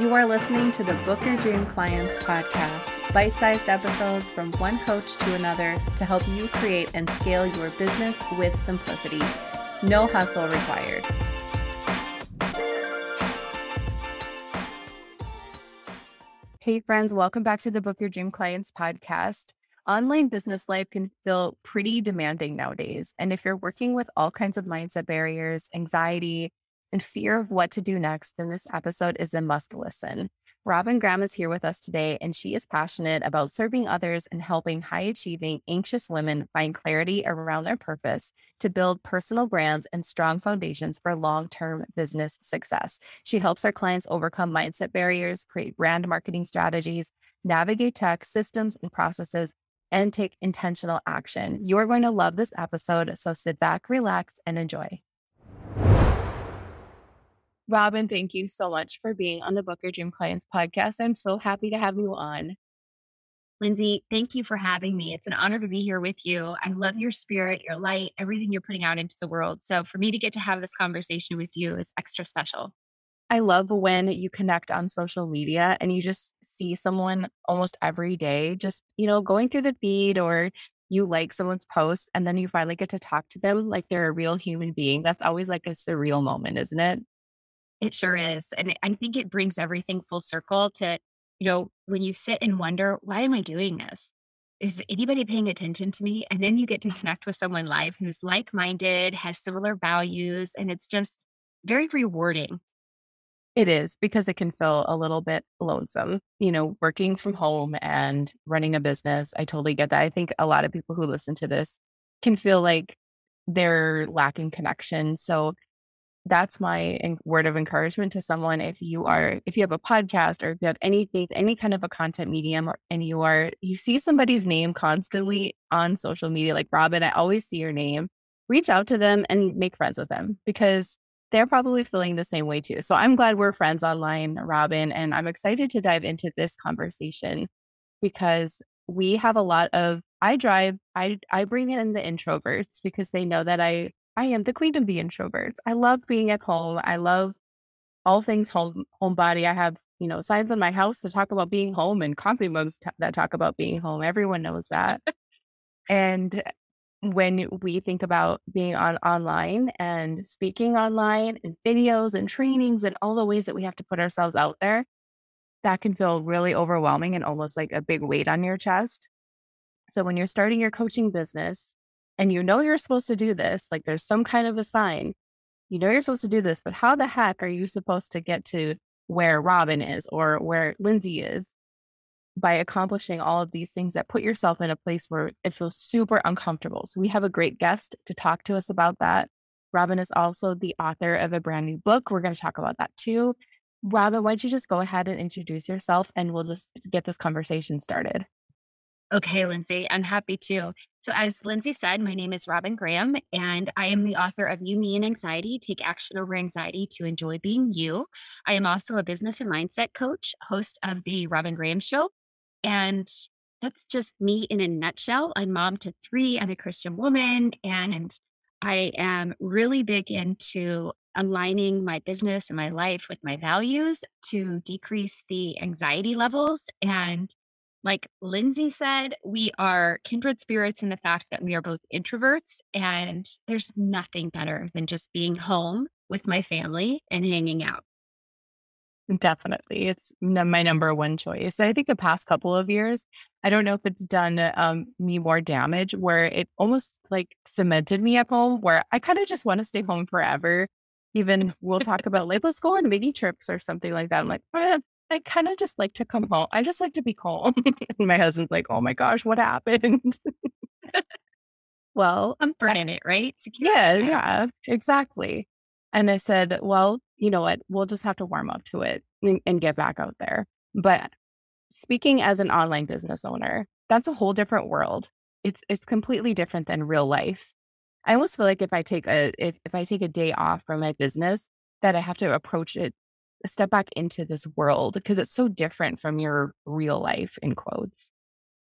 You are listening to the Book Your Dream Clients podcast, bite sized episodes from one coach to another to help you create and scale your business with simplicity. No hustle required. Hey, friends, welcome back to the Book Your Dream Clients podcast. Online business life can feel pretty demanding nowadays. And if you're working with all kinds of mindset barriers, anxiety, and fear of what to do next, then this episode is a must listen. Robyn Graham is here with us today, and she is passionate about serving others and helping high achieving, anxious women find clarity around their purpose to build personal brands and strong foundations for long term business success. She helps her clients overcome mindset barriers, create brand marketing strategies, navigate tech systems and processes, and take intentional action. You're going to love this episode, so sit back, relax, and enjoy. Robyn, thank you so much for being on the Book Your Dream Clients podcast. I'm so happy to have you on. Lindsay, thank you for having me. It's an honor to be here with you. I love your spirit, your light, everything you're putting out into the world. So for me to get to have this conversation with you is extra special. I love when you connect on social media and you just see someone almost every day, just, you know, going through the feed or you like someone's post and then you finally get to talk to them like they're a real human being. That's always like a surreal moment, isn't it? It sure is. And I think it brings everything full circle to, you know, when you sit and wonder, why am I doing this? Is anybody paying attention to me? And then you get to connect with someone live who's like minded, has similar values, and it's just very rewarding. It is because it can feel a little bit lonesome, you know, working from home and running a business. I totally get that. I think a lot of people who listen to this can feel like they're lacking connection. So that's my word of encouragement to someone if you are if you have a podcast or if you have anything any kind of a content medium or, and you are you see somebody's name constantly on social media like Robyn i always see your name reach out to them and make friends with them because they're probably feeling the same way too. So i'm glad we're friends online Robyn and i'm excited to dive into this conversation because we have a lot of i drive i i bring in the introverts because they know that i I am the queen of the introverts. I love being at home. I love all things home homebody. I have, you know, signs on my house to talk about being home and coffee mugs t- that talk about being home. Everyone knows that. and when we think about being on online and speaking online and videos and trainings and all the ways that we have to put ourselves out there, that can feel really overwhelming and almost like a big weight on your chest. So when you're starting your coaching business, and you know you're supposed to do this, like there's some kind of a sign, you know you're supposed to do this, but how the heck are you supposed to get to where Robyn is or where Lindsay is by accomplishing all of these things that put yourself in a place where it feels super uncomfortable? So we have a great guest to talk to us about that. Robyn is also the author of a brand new book. We're going to talk about that too. Robyn, why don't you just go ahead and introduce yourself and we'll just get this conversation started? Okay, Lindsay, I'm happy to. So, as Lindsay said, my name is Robyn Graham, and I am the author of You, Me, and Anxiety Take Action Over Anxiety to Enjoy Being You. I am also a business and mindset coach, host of The Robyn Graham Show. And that's just me in a nutshell. I'm mom to three, I'm a Christian woman, and I am really big into aligning my business and my life with my values to decrease the anxiety levels and like Lindsay said, we are kindred spirits in the fact that we are both introverts, and there's nothing better than just being home with my family and hanging out. Definitely. It's my number one choice. I think the past couple of years, I don't know if it's done um, me more damage where it almost like cemented me at home where I kind of just want to stay home forever. Even we'll talk about like, let's go on mini trips or something like that. I'm like, eh, I kind of just like to come home. I just like to be calm. and my husband's like, oh my gosh, what happened? well, I'm burning it, right? Yeah, yeah, exactly. And I said, well, you know what? We'll just have to warm up to it and, and get back out there. But speaking as an online business owner, that's a whole different world. It's it's completely different than real life. I almost feel like if I take a if, if I take a day off from my business, that I have to approach it step back into this world because it's so different from your real life in quotes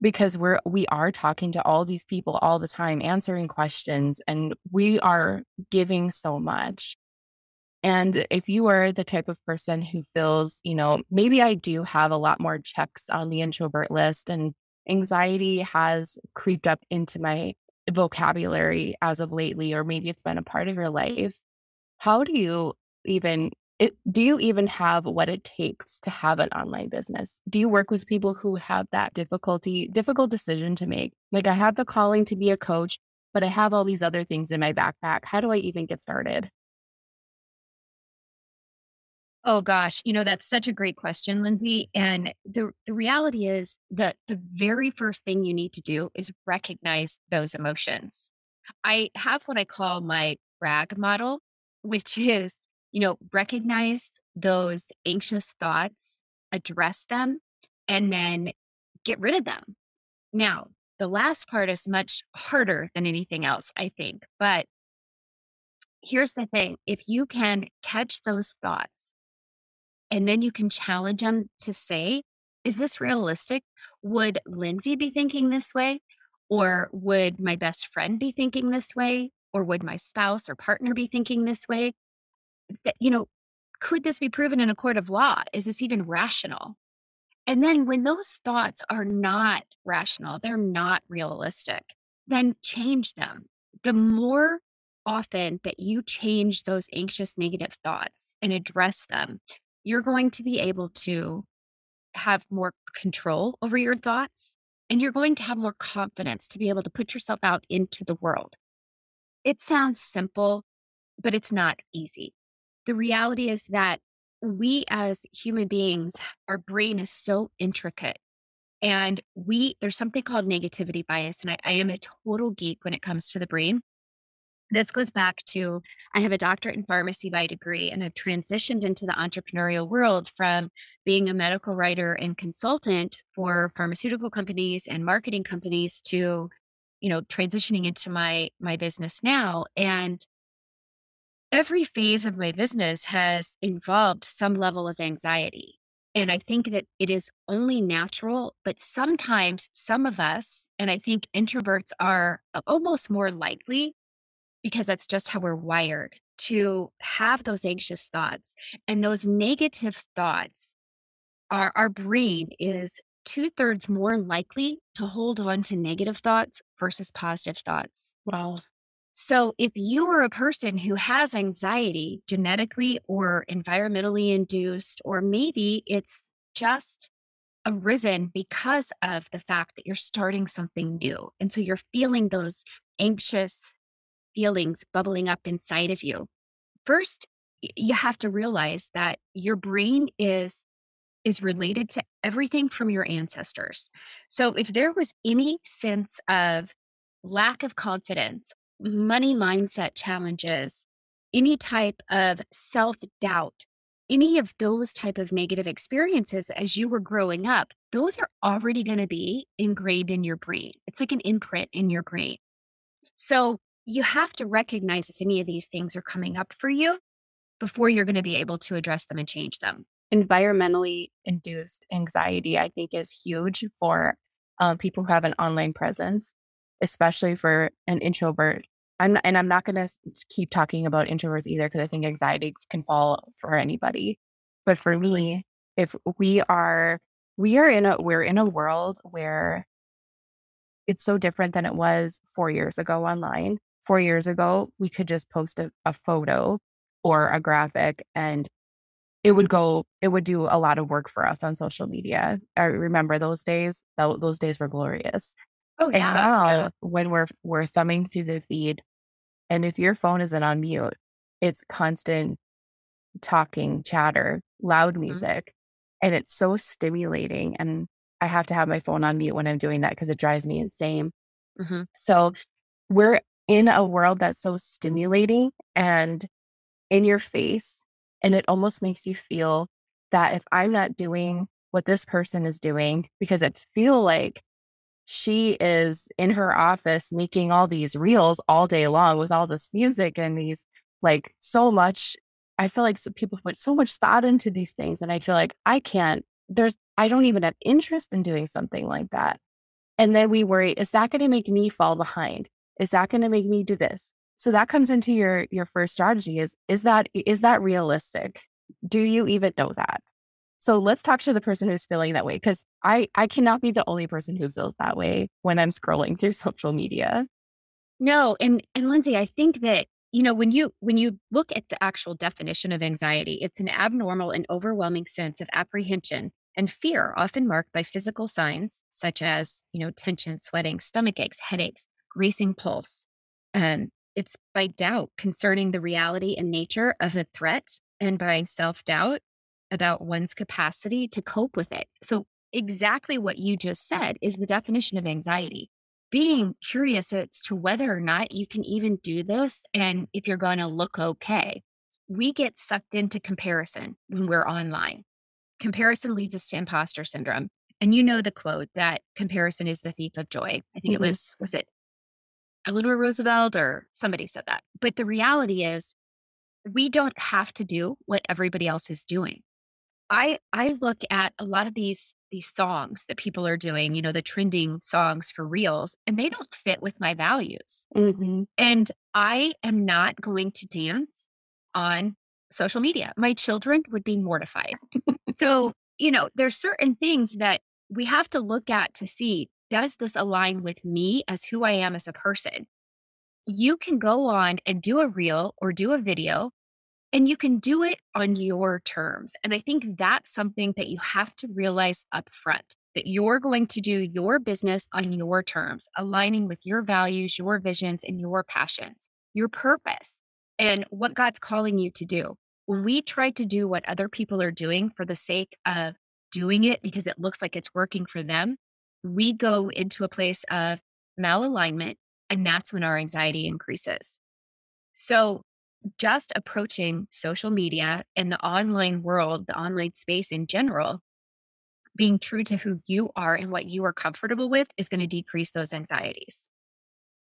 because we're we are talking to all these people all the time answering questions and we are giving so much. And if you are the type of person who feels, you know, maybe I do have a lot more checks on the introvert list and anxiety has creeped up into my vocabulary as of lately, or maybe it's been a part of your life, how do you even it, do you even have what it takes to have an online business? Do you work with people who have that difficulty, difficult decision to make? Like, I have the calling to be a coach, but I have all these other things in my backpack. How do I even get started? Oh gosh, you know, that's such a great question, Lindsay. And the, the reality is that the very first thing you need to do is recognize those emotions. I have what I call my RAG model, which is you know, recognize those anxious thoughts, address them, and then get rid of them. Now, the last part is much harder than anything else, I think. But here's the thing if you can catch those thoughts and then you can challenge them to say, is this realistic? Would Lindsay be thinking this way? Or would my best friend be thinking this way? Or would my spouse or partner be thinking this way? You know, could this be proven in a court of law? Is this even rational? And then when those thoughts are not rational, they're not realistic, then change them. The more often that you change those anxious negative thoughts and address them, you're going to be able to have more control over your thoughts and you're going to have more confidence to be able to put yourself out into the world. It sounds simple, but it's not easy the reality is that we as human beings, our brain is so intricate. And we, there's something called negativity bias. And I, I am a total geek when it comes to the brain. This goes back to I have a doctorate in pharmacy by degree, and I've transitioned into the entrepreneurial world from being a medical writer and consultant for pharmaceutical companies and marketing companies to, you know, transitioning into my my business now. And every phase of my business has involved some level of anxiety. And I think that it is only natural, but sometimes some of us, and I think introverts are almost more likely because that's just how we're wired to have those anxious thoughts. And those negative thoughts, our, our brain is two thirds more likely to hold on to negative thoughts versus positive thoughts. Wow. So, if you are a person who has anxiety genetically or environmentally induced, or maybe it's just arisen because of the fact that you're starting something new. And so you're feeling those anxious feelings bubbling up inside of you. First, you have to realize that your brain is is related to everything from your ancestors. So if there was any sense of lack of confidence money mindset challenges, any type of self doubt, any of those type of negative experiences as you were growing up, those are already going to be ingrained in your brain. It's like an imprint in your brain. So you have to recognize if any of these things are coming up for you before you're going to be able to address them and change them. Environmentally induced anxiety, I think, is huge for um, people who have an online presence, especially for an introvert I'm and I'm not going to keep talking about introverts either because I think anxiety can fall for anybody. But for me, if we are we are in a we're in a world where it's so different than it was 4 years ago online. 4 years ago, we could just post a, a photo or a graphic and it would go it would do a lot of work for us on social media. I remember those days. those days were glorious. Oh yeah. And now yeah. when we're we're thumbing through the feed and if your phone isn't on mute, it's constant talking, chatter, loud mm-hmm. music. Mm-hmm. And it's so stimulating. And I have to have my phone on mute when I'm doing that because it drives me insane. Mm-hmm. So we're in a world that's so stimulating and in your face. And it almost makes you feel that if I'm not doing what this person is doing, because it feel like she is in her office making all these reels all day long with all this music and these like so much i feel like people put so much thought into these things and i feel like i can't there's i don't even have interest in doing something like that and then we worry is that going to make me fall behind is that going to make me do this So that comes into your your first strategy is is that is that realistic? Do you even know that? So let's talk to the person who's feeling that way because I I cannot be the only person who feels that way when I'm scrolling through social media. No, and and Lindsay, I think that you know when you when you look at the actual definition of anxiety, it's an abnormal and overwhelming sense of apprehension and fear, often marked by physical signs such as you know tension, sweating, stomach aches, headaches, racing pulse. Um, it's by doubt concerning the reality and nature of a threat, and by self doubt about one's capacity to cope with it. So, exactly what you just said is the definition of anxiety being curious as to whether or not you can even do this and if you're going to look okay. We get sucked into comparison when we're online. Comparison leads us to imposter syndrome. And you know the quote that comparison is the thief of joy. I think mm-hmm. it was, was it Eleanor Roosevelt or somebody said that. But the reality is, we don't have to do what everybody else is doing. I I look at a lot of these these songs that people are doing, you know, the trending songs for reels, and they don't fit with my values. Mm-hmm. And I am not going to dance on social media. My children would be mortified. so, you know, there's certain things that we have to look at to see does this align with me as who I am as a person? You can go on and do a reel or do a video and you can do it on your terms. And I think that's something that you have to realize up front that you're going to do your business on your terms, aligning with your values, your visions, and your passions, your purpose, and what God's calling you to do. When we try to do what other people are doing for the sake of doing it because it looks like it's working for them, we go into a place of malalignment, and that's when our anxiety increases. So, just approaching social media and the online world, the online space in general, being true to who you are and what you are comfortable with is going to decrease those anxieties.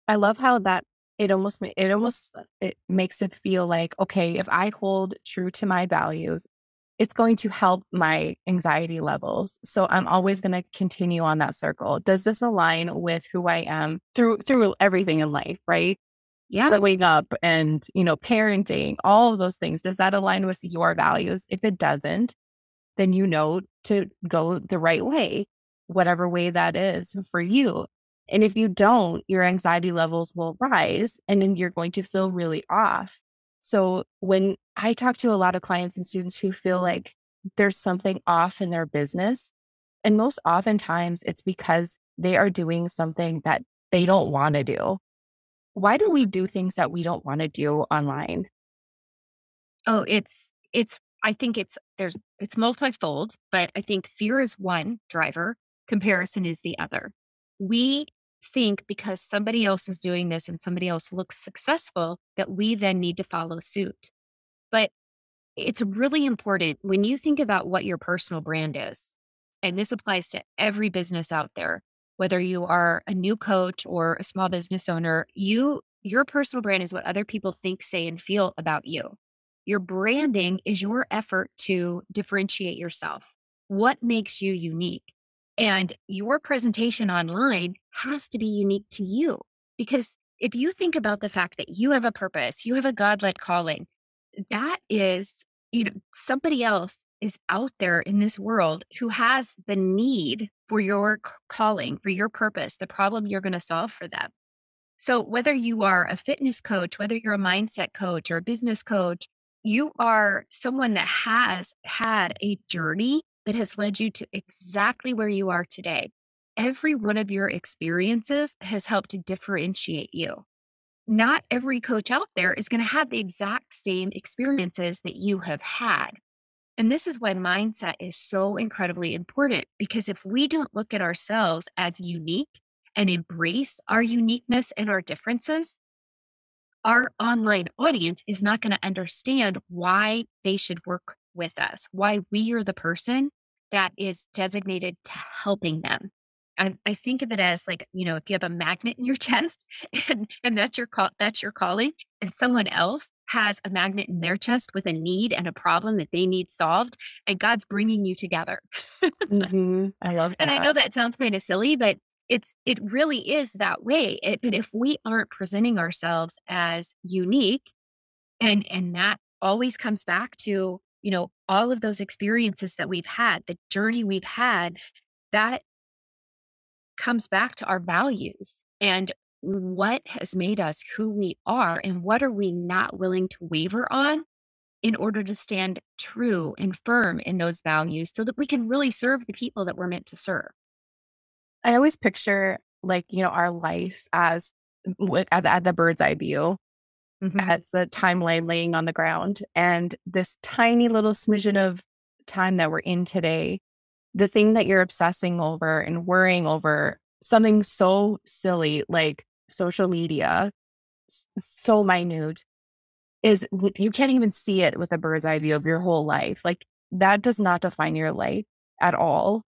I love how that it almost it almost uh, it makes it feel like okay, if I hold true to my values, it's going to help my anxiety levels. So I'm always going to continue on that circle. Does this align with who I am through through everything in life, right? Yeah. growing up and, you know, parenting, all of those things. Does that align with your values? If it doesn't, then you know to go the right way, whatever way that is for you. And if you don't, your anxiety levels will rise and then you're going to feel really off. So when I talk to a lot of clients and students who feel like there's something off in their business, and most oftentimes it's because they are doing something that they don't want to do why do we do things that we don't want to do online? Oh, it's it's I think it's there's it's multifold, but I think fear is one driver, comparison is the other. We think because somebody else is doing this and somebody else looks successful that we then need to follow suit. But it's really important when you think about what your personal brand is, and this applies to every business out there whether you are a new coach or a small business owner, you your personal brand is what other people think, say, and feel about you. Your branding is your effort to differentiate yourself. What makes you unique? And your presentation online has to be unique to you. Because if you think about the fact that you have a purpose, you have a God led calling, that is, you know, somebody else is out there in this world who has the need for your calling, for your purpose, the problem you're going to solve for them. So, whether you are a fitness coach, whether you're a mindset coach or a business coach, you are someone that has had a journey that has led you to exactly where you are today. Every one of your experiences has helped to differentiate you. Not every coach out there is going to have the exact same experiences that you have had. And this is why mindset is so incredibly important because if we don't look at ourselves as unique and embrace our uniqueness and our differences, our online audience is not going to understand why they should work with us, why we are the person that is designated to helping them. I, I think of it as like, you know, if you have a magnet in your chest and, and that's your call, that's your calling, and someone else has a magnet in their chest with a need and a problem that they need solved, and God's bringing you together. mm-hmm. I love that. And I know that sounds kind of silly, but it's it really is that way. It, but if we aren't presenting ourselves as unique, and and that always comes back to you know all of those experiences that we've had, the journey we've had, that comes back to our values and what has made us who we are, and what are we not willing to waver on in order to stand true and firm in those values, so that we can really serve the people that we're meant to serve. I always picture like, you know, our life as at the, at the bird's eye view mm-hmm. as a timeline laying on the ground. And this tiny little smidgen of time that we're in today, the thing that you're obsessing over and worrying over, something so silly like social media, so minute, is you can't even see it with a bird's eye view of your whole life. Like that does not define your life at all.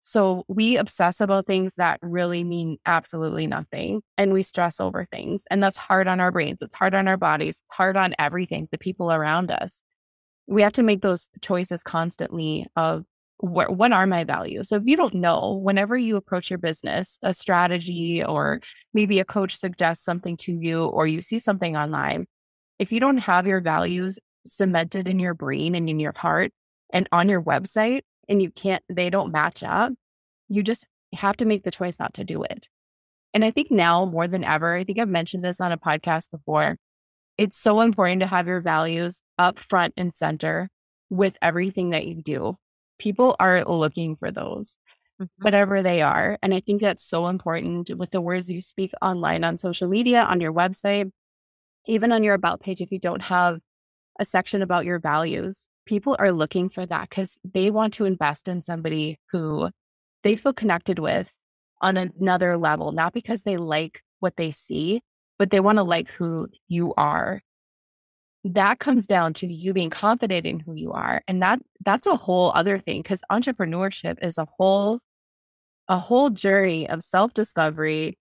So we obsess about things that really mean absolutely nothing and we stress over things. And that's hard on our brains. It's hard on our bodies. It's hard on everything, the people around us. We have to make those choices constantly of what, what are my values? So if you don't know, whenever you approach your business, a strategy or maybe a coach suggests something to you or you see something online, if you don't have your values cemented in your brain and in your heart and on your website, and you can't, they don't match up, you just have to make the choice not to do it. And I think now more than ever, I think I've mentioned this on a podcast before. It's so important to have your values up front and center with everything that you do. People are looking for those, mm-hmm. whatever they are. And I think that's so important with the words you speak online on social media, on your website, even on your about page. If you don't have a section about your values, people are looking for that because they want to invest in somebody who they feel connected with on another level, not because they like what they see, but they want to like who you are. That comes down to you being confident in who you are. And that that's a whole other thing because entrepreneurship is a whole a whole journey of self-discovery,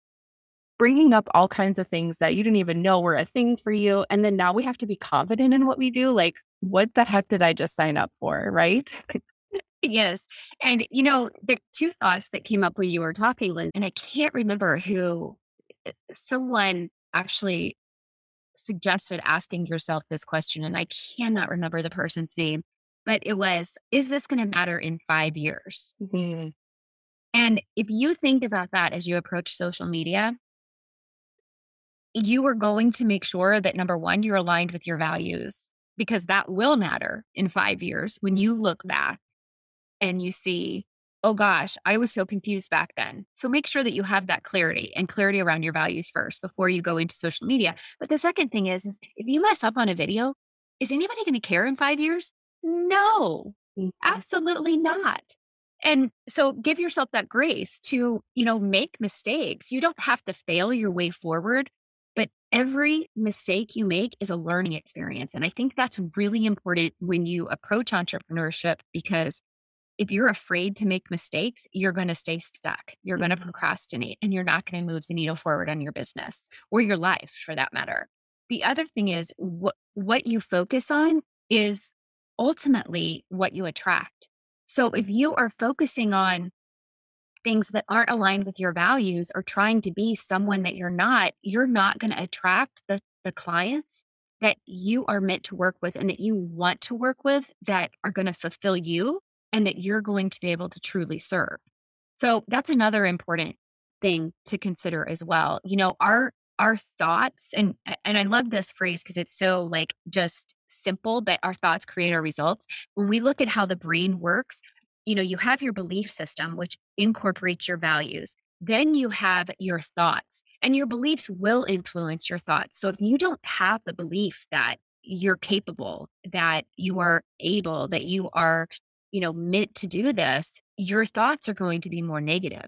bringing up all kinds of things that you didn't even know were a thing for you and then now we have to be confident in what we do like what the heck did I just sign up for? Right. yes. And, you know, the two thoughts that came up when you were talking, Lynn, and I can't remember who eh, someone actually suggested asking yourself this question, and I cannot remember the person's name, but it was, is this going to matter in five years? Mm-hmm. And if you think about that as you approach social media, you are going to make sure that number one, you're aligned with your values because that will matter in five years when you look back and you see, oh gosh, I was so confused back then. So make sure that you have that clarity and clarity around your values first before you go into social media. But the second thing is, is if you mess up on a video, is anybody going to care in five years? No, mm-hmm. absolutely not. And so give yourself that grace to, you know, make mistakes. You don't have to fail your way forward. But every mistake you make is a learning experience. And I think that's really important when you approach entrepreneurship because if you're afraid to make mistakes, you're going to stay stuck. You're going to mm-hmm. procrastinate and you're not going to move the needle forward on your business or your life for that matter. The other thing is what, what you focus on is ultimately what you attract. So if you are focusing on things that aren't aligned with your values or trying to be someone that you're not, you're not going to attract the, the clients that you are meant to work with and that you want to work with that are going to fulfill you and that you're going to be able to truly serve. So that's another important thing to consider as well. You know, our our thoughts and and I love this phrase because it's so like just simple but our thoughts create our results. When we look at how the brain works, you know, you have your belief system, which incorporates your values. Then you have your thoughts, and your beliefs will influence your thoughts. So if you don't have the belief that you're capable, that you are able, that you are, you know, meant to do this, your thoughts are going to be more negative.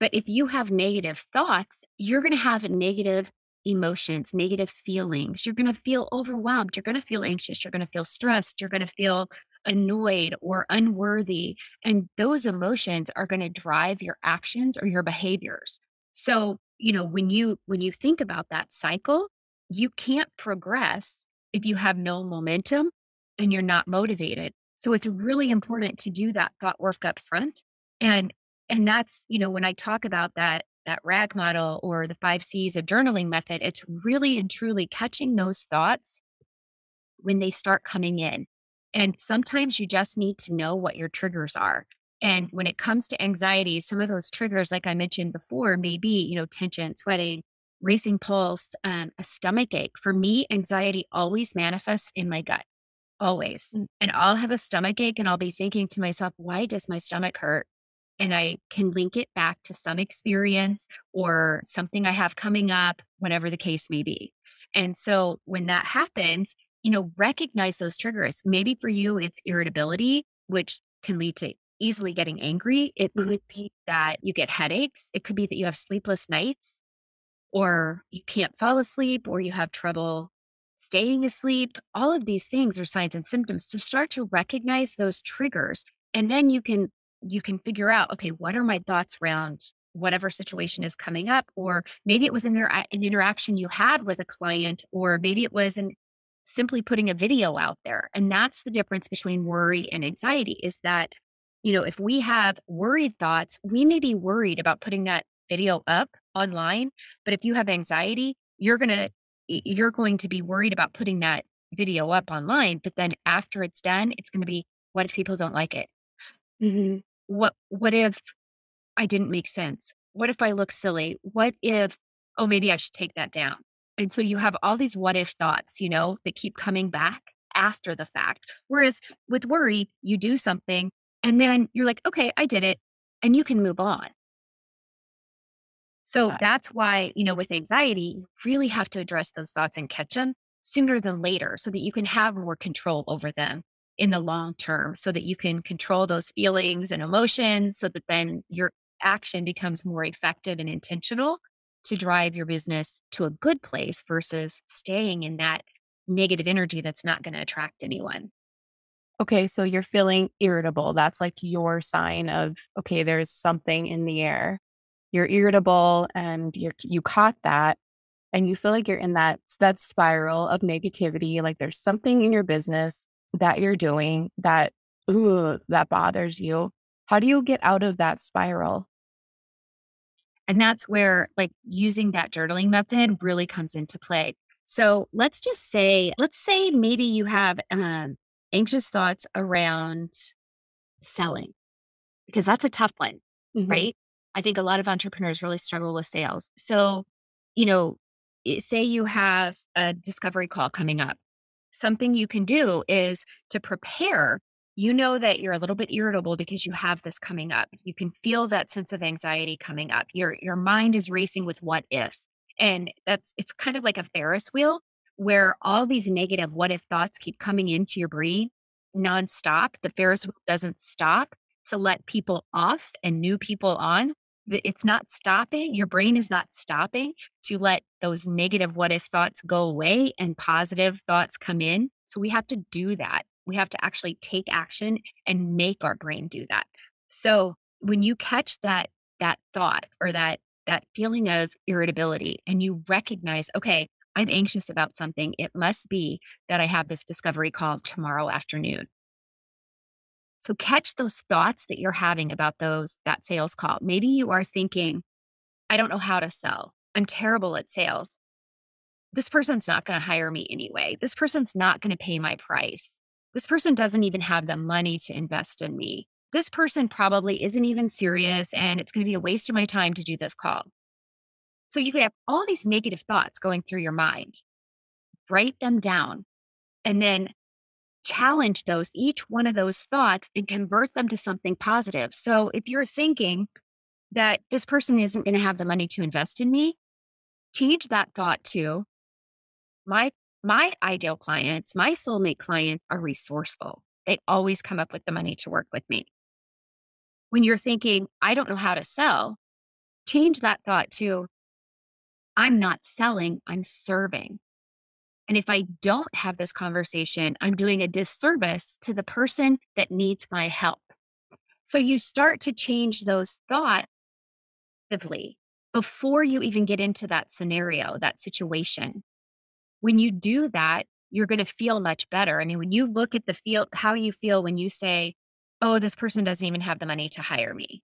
But if you have negative thoughts, you're going to have negative emotions, negative feelings. You're going to feel overwhelmed. You're going to feel anxious. You're going to feel stressed. You're going to feel annoyed or unworthy. And those emotions are going to drive your actions or your behaviors. So, you know, when you when you think about that cycle, you can't progress if you have no momentum and you're not motivated. So it's really important to do that thought work up front. And and that's, you know, when I talk about that that rag model or the five C's of journaling method, it's really and truly catching those thoughts when they start coming in. And sometimes you just need to know what your triggers are. And when it comes to anxiety, some of those triggers, like I mentioned before, may be, you know, tension, sweating, racing pulse, um, a stomach ache. For me, anxiety always manifests in my gut, always. And I'll have a stomach ache and I'll be thinking to myself, why does my stomach hurt? And I can link it back to some experience or something I have coming up, whatever the case may be. And so when that happens, you know, recognize those triggers. Maybe for you, it's irritability, which can lead to easily getting angry. It mm-hmm. could be that you get headaches. It could be that you have sleepless nights or you can't fall asleep or you have trouble staying asleep. All of these things are signs and symptoms to start to recognize those triggers. And then you can you can figure out, okay, what are my thoughts around whatever situation is coming up? Or maybe it was an, inter- an interaction you had with a client, or maybe it was an simply putting a video out there. And that's the difference between worry and anxiety is that, you know, if we have worried thoughts, we may be worried about putting that video up online. But if you have anxiety, you're going to, you're going to be worried about putting that video up online. But then after it's done, it's going to be, what if people don't like it? Mm-hmm. What, what if I didn't make sense? What if I look silly? What if, oh, maybe I should take that down? And so you have all these what if thoughts, you know, that keep coming back after the fact. Whereas with worry, you do something and then you're like, okay, I did it. And you can move on. So that's why, you know, with anxiety, you really have to address those thoughts and catch them sooner than later so that you can have more control over them in the long term, so that you can control those feelings and emotions so that then your action becomes more effective and intentional to drive your business to a good place versus staying in that negative energy that's not going to attract anyone. Okay, so you're feeling irritable. That's like your sign of, okay, there's something in the air. You're irritable and you you caught that and you feel like you're in that that spiral of negativity, like there's something in your business that you're doing that ooh, that bothers you. How do you get out of that spiral? And that's where like using that journaling method really comes into play. So let's just say, let's say maybe you have um, anxious thoughts around selling, because that's a tough one, mm-hmm. right? I think a lot of entrepreneurs really struggle with sales. So, you know, say you have a discovery call coming up. Something you can do is to prepare you know that you're a little bit irritable because you have this coming up. You can feel that sense of anxiety coming up. Your your mind is racing with what ifs. And that's it's kind of like a Ferris wheel where all these negative what if thoughts keep coming into your brain nonstop. The Ferris wheel doesn't stop to let people off and new people on. It's not stopping. Your brain is not stopping to let those negative what if thoughts go away and positive thoughts come in. So we have to do that we have to actually take action and make our brain do that. So when you catch that that thought or that that feeling of irritability and you recognize, okay, I'm anxious about something, it must be that I have this discovery call tomorrow afternoon. So catch those thoughts that you're having about those that sales call. Maybe you are thinking, I don't know how to sell. I'm terrible at sales. This person's not going to hire me anyway. This person's not going to pay my price. This person doesn't even have the money to invest in me. This person probably isn't even serious and it's going to be a waste of my time to do this call. So you could have all these negative thoughts going through your mind. Write them down and then challenge those, each one of those thoughts, and convert them to something positive. So if you're thinking that this person isn't going to have the money to invest in me, change that thought to my my ideal clients, my soulmate clients are resourceful. They always come up with the money to work with me. When you're thinking, I don't know how to sell, change that thought to, I'm not selling, I'm serving. And if I don't have this conversation, I'm doing a disservice to the person that needs my help. So you start to change those thoughts before you even get into that scenario, that situation when you do that, you're going to feel much better. I mean, when you look at the feel, how you feel when you say, oh, this person doesn't even have the money to hire me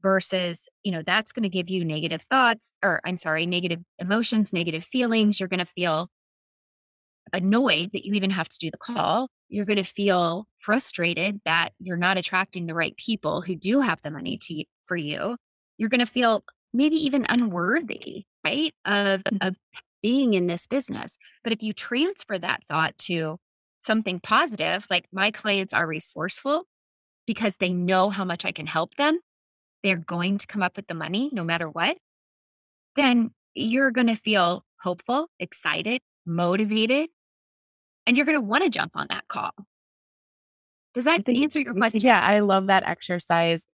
versus, you know, that's going to give you negative thoughts or I'm sorry, negative emotions, negative feelings. You're going to feel annoyed that you even have to do the call. You're going to feel frustrated that you're not attracting the right people who do have the money to for you. You're going to feel maybe even unworthy, right? Of Mm. of being in this business. But if you transfer that thought to something positive, like my clients are resourceful because they know how much I can help them, they're going to come up with the money no matter what, then you're going to feel hopeful, excited, motivated, and you're going to want to jump on that call. Does that think answer your question? yeah, I love that exercise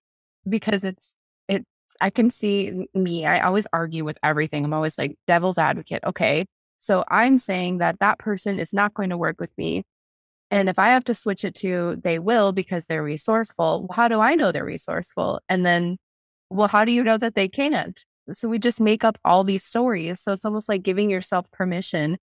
because it's it's I can see me, I always argue with everything. I'm always like devil's advocate. Okay, so I'm saying that that person is not going to work with me, and if I have to switch it to they will because they're resourceful, well, how do I know they're resourceful? And then, well, how do you know that they can't? So we just make up all these stories. So it's almost like giving yourself permission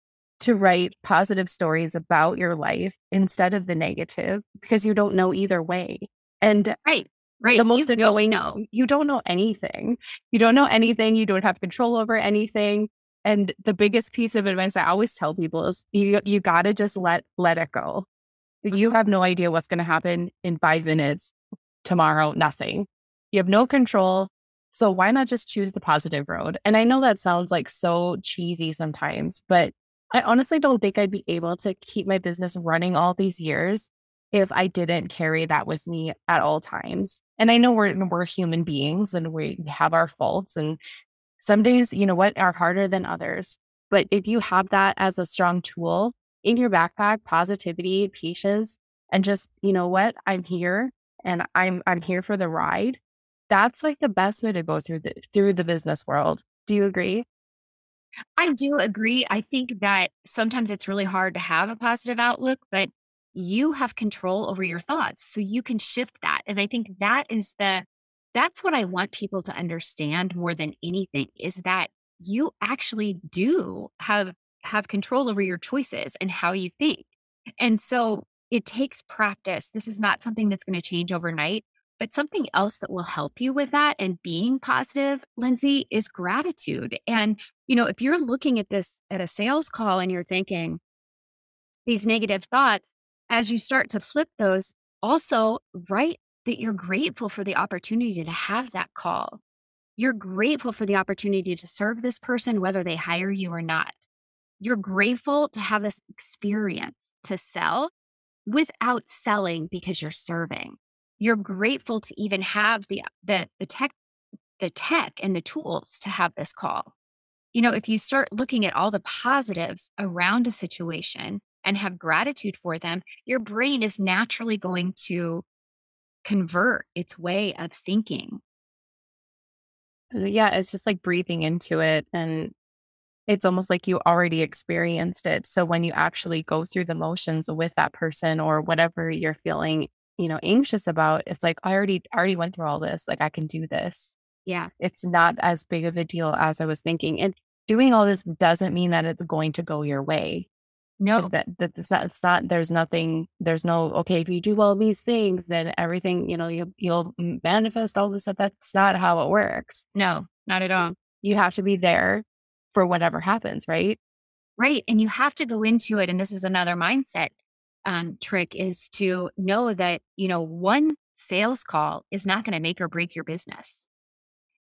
to write positive stories about your life instead of the negative because you don't know either way. And Right, Right. the most You annoying know. you don't know anything. You don't know anything, you don't have control over anything, and the biggest piece of advice I always tell people is you you gotta just let let it go. You Mhm. have no idea what's gonna happen in 5 minutes, tomorrow, nothing. You have no control, so why not just choose the positive road? And I know that sounds, like, so cheesy sometimes, but I honestly don't think I'd be able to keep my business running all these years if I didn't carry that with me at all times. And I know we're we're human beings and we have our faults, and some days, you know what, are harder than others. But if you have that as a strong tool in your backpack, positivity, patience, and just, you know what, I'm here and I'm I'm here for the ride. That's like the best way to go through the through the business world. Do you agree? I do agree. I think that sometimes it's really hard to have a positive outlook, but you have control over your thoughts. So you can shift that. And I think that is the that's what I want people to understand more than anything is that you actually do have have control over your choices and how you think. And so it takes practice. This is not something that's going to change overnight, but something else that will help you with that and being positive, Lindsay, is gratitude. And you know, if you're looking at this at a sales call and you're thinking these negative thoughts, as you start to flip those, also write that you're grateful for the opportunity to have that call. You're grateful for the opportunity to serve this person, whether they hire you or not. You're grateful to have this experience to sell without selling because you're serving. You're grateful to even have the the the tech the tech and the tools to have this call. You know, if you start looking at all the positives around a situation and have gratitude for them, your brain is naturally going to convert its way of thinking. Uh, yeah, it's just like breathing into it and it's almost like you already experienced it. So when you actually go through the motions with that person or whatever you're feeling, you know, anxious about, it's like I already I already went through all this. Like I can do this. Yeah. It's not as big of a deal as I was thinking. And doing all this doesn't mean that it's going to go your way. No. That that it's not it's not there's nothing there's no okay if you do all these things then everything you know you you'll manifest all this stuff that's not how it works No, not at all. you have to be there for whatever happens right Right. And you have to go into it. And this is another mindset um, trick is to know that, you know, one sales call is not going to make or break your business.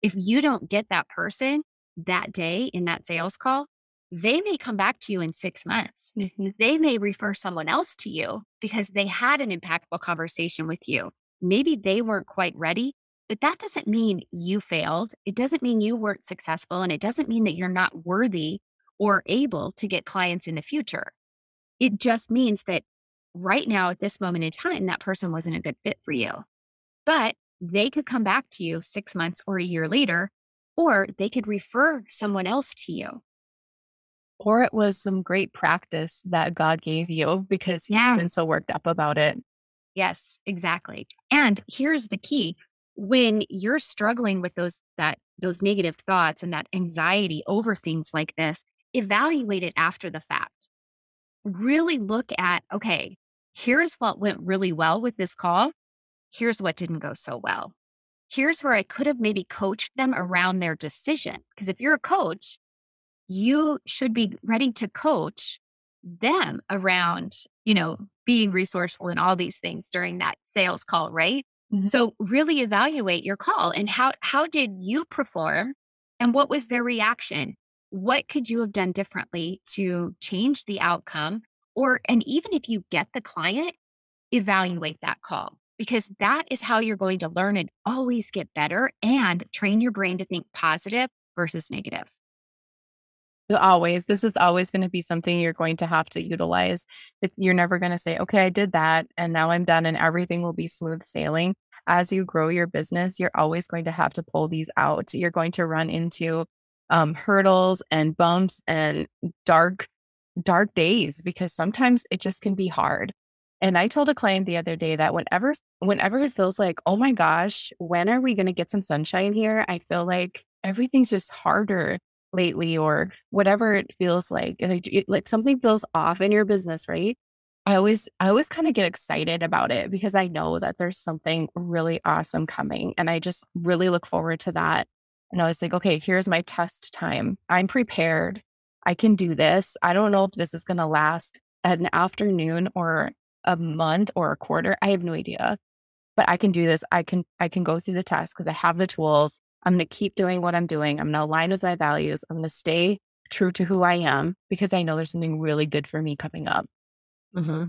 If you don't get that person that day in that sales call, they may come back to you in six months. They may refer someone else to you because they had an impactful conversation with you. Maybe they weren't quite ready, but that doesn't mean you failed. It doesn't mean you weren't successful. And it doesn't mean that you're not worthy or able to get clients in the future. It just means that right now, at this moment in time, that person wasn't a good fit for you. But they could come back to you six months or a year later, or they could refer someone else to you. or it was some great practice that god gave you because you've been so worked up about it Yes, exactly. And here's the key. When you're struggling with those that those negative thoughts and that anxiety over things like this, evaluate it after the fact. Really look at, okay, here's what went really well with this call. Here's what didn't go so well. here's where I could have maybe coached them around their decision. Because if you're a coach, you should be ready to coach them around, you know, being resourceful and all these things during that sales call, right? Mm-hmm. So really evaluate your call and how how did you perform and what was their reaction? What could you have done differently to change the outcome? Or and even if you get the client, evaluate that call because that is how you're going to learn and always get better and train your brain to think positive versus negative. Always. This is always going to be something you're going to have to utilize. You're never going to say, okay, I did that and now I'm done and everything will be smooth sailing. As you grow your business, you're always going to have to pull these out. You're going to run into um, hurdles and bumps and dark, dark days because sometimes it just can be hard. And I told a client the other day that whenever whenever it feels like, oh my gosh, when are we going to get some sunshine here? I feel like everything's just harder lately or whatever it feels like. Like, it, like something feels off in your business right? I always i always kind of get excited about it because i know that there's something really awesome coming and i just really look forward to that. And i was like okay here's my test time. I'm prepared i can do this i don't know if this is going to last an afternoon or a month or a quarter i have no idea but i can do this i can i can go through the test because i have the tools I'm going to keep doing what I'm doing. I'm going to align with my values. I'm going to stay true to who I am because I know there's something really good for me coming up. Mm-hmm.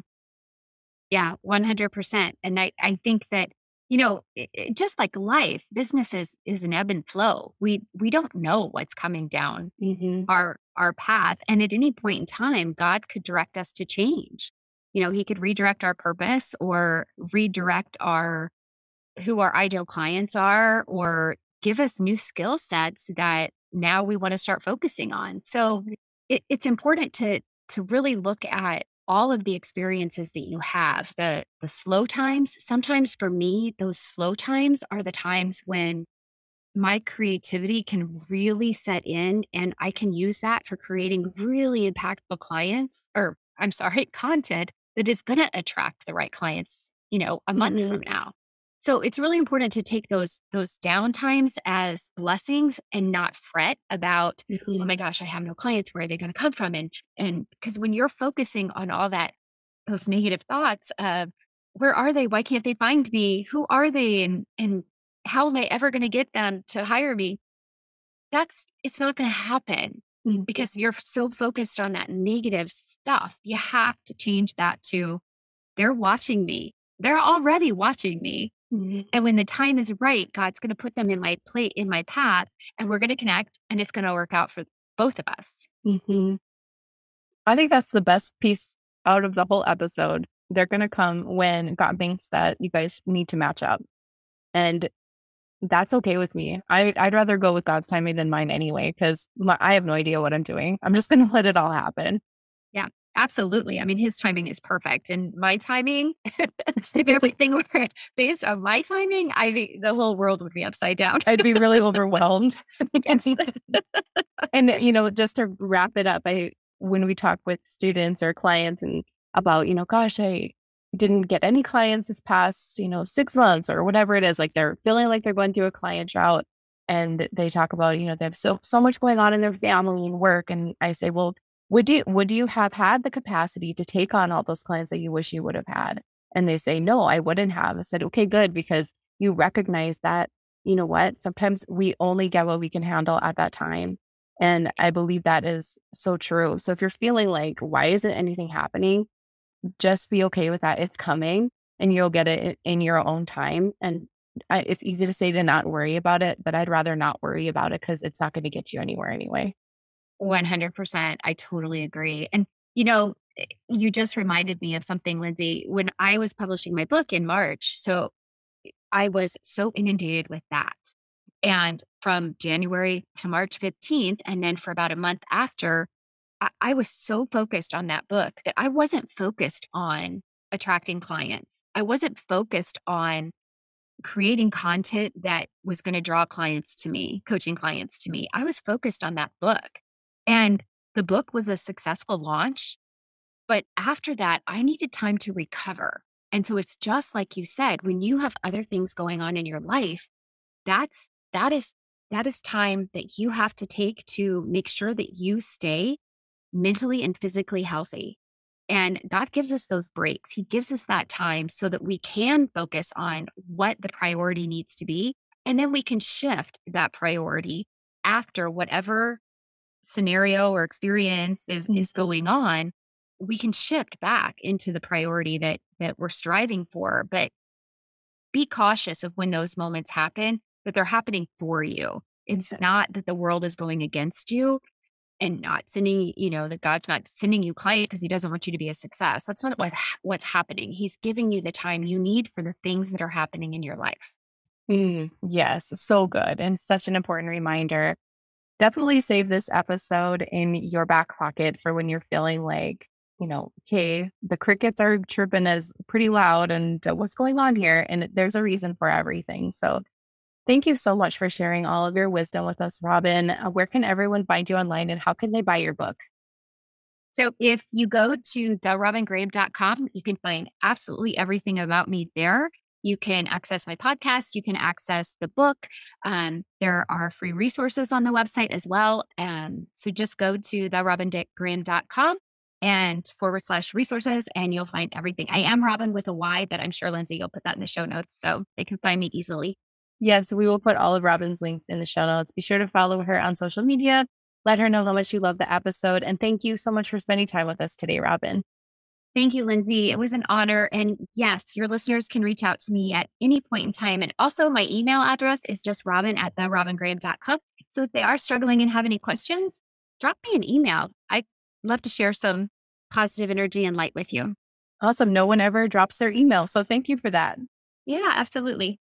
Yeah, 100%. And I, I think that, you know, it, it, just like life, business is, is an ebb and flow. We, we don't know what's coming down mm-hmm. our, our path. And at any point in time, God could direct us to change. You know, he could redirect our purpose or redirect our, who our ideal clients are, or give us new skill sets that now we want to start focusing on. So it, it's important to to really look at all of the experiences that you have the the slow times sometimes for me those slow times are the times when my creativity can really set in and i can use that for creating really impactful clients or i'm sorry content that is going to attract the right clients you know a month mm-hmm. from now so it's really important to take those those downtimes as blessings and not fret about, oh mm-hmm. oh my gosh, I have no clients. Where are they going to come from? And and because when you're focusing on all that, those negative thoughts of where are they? Why can't they find me? Who are they? And and how am I ever going to get them to hire me? That's it's not going to happen mm-hmm. because you're so focused on that negative stuff. You have to change that to they're watching me. They're already watching me. Mm-hmm. And when the time is right, God's going to put them in my plate, in my path, and we're going to connect and it's going to work out for both of us. Mm-hmm. I think that's the best piece out of the whole episode. They're going to come when God thinks that you guys need to match up. And that's okay with me. I, would rather go with God's timing than mine anyway, because I have no idea what I'm doing. I'm just going to let it all happen. Yeah. Absolutely. I mean, his timing is perfect. And my timing, if everything were based on my timing, I think the whole world would be upside down. I'd be really overwhelmed. and, you know, just to wrap it up, I, when we talk with students or clients and about, you know, gosh, I didn't get any clients this past, you know, six months or whatever it is, like they're feeling like they're going through a client drought and they talk about, you know, they have so, so much going on in their family and work. And I say, well, would you would you have had the capacity to take on all those clients that you wish you would have had? And they say no i wouldn't have. I said okay good because you recognize that you know what? Sometimes we only get what we can handle at that time. And i believe that is so true. So if you're feeling like why isn't anything happening? just be okay with that. It's coming and you'll get it in your own time. And it's easy to say to not worry about it but i'd rather not worry about it because it's not going to get you anywhere anyway 100%. I totally agree. And, you know, eh, you just reminded me of something, Lindsay, when I was publishing my book in March. So I was so inundated with that. And from January to March 15th, and then for about a month after, I, I was so focused on that book that I wasn't focused on attracting clients. I wasn't focused on creating content that was going to draw clients to me, coaching clients to me. I was focused on that book. And the book was a successful launch. But after that, I needed time to recover. And so it's just like you said, when you have other things going on in your life, that's that is that is time that you have to take to make sure that you stay mentally and physically healthy. And God gives us those breaks. He gives us that time so that we can focus on what the priority needs to be. And then we can shift that priority after whatever scenario or experience is, mm-hmm. is going on. We can shift back into the priority that that we're striving for. But be cautious of when those moments happen, that they're happening for you. It's not that the world is going against you and not sending, you know, that God's not sending you client because he doesn't want you to be a success. That's not what, what's happening. He's giving you the time you need for the things that are happening in your life. Mm, yes, so good. And such an important reminder. Definitely save this episode in your back pocket for when you're feeling like, you know, okay, the crickets are chirping as pretty loud and uh, what's going on here? And there's a reason for everything. So Thank you so much for sharing all of your wisdom with us, Robyn. Uh, where can everyone find you online and how can they buy your book? So if you go to therobyngraham.com, you can find absolutely everything about me there. You can access my podcast. You can access the book. Um, there are free resources on the website as well. Um, so just go to therobyngraham.com and forward slash resources, and you'll find everything. I am Robyn with a Y, but I'm sure Lindsay, you'll put that in the show notes so they can find me easily. Yes, we will put all of Robyn's links in the show notes. Be sure to follow her on social media. Let her know how much you love the episode. And thank you so much for spending time with us today, Robyn. Thank you, Lindsay. It was an honor. And yes, your listeners can reach out to me at any point in time. And also, my email address is just robyn at therobyngraham.com. So if they are struggling and have any questions, drop me an email. I'd love to share some positive energy and light with you. Awesome. No one ever drops their email. So thank you for that. Yeah, absolutely.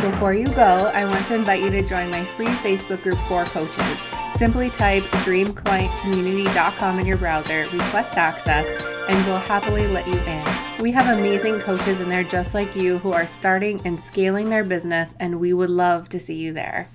Before you go, I want to invite you to join my free Facebook group for coaches. Simply type dreamclientcommunity.com in your browser, request access, and we'll happily let you in. We have amazing coaches in there just like you who are starting and scaling their business, and we would love to see you there.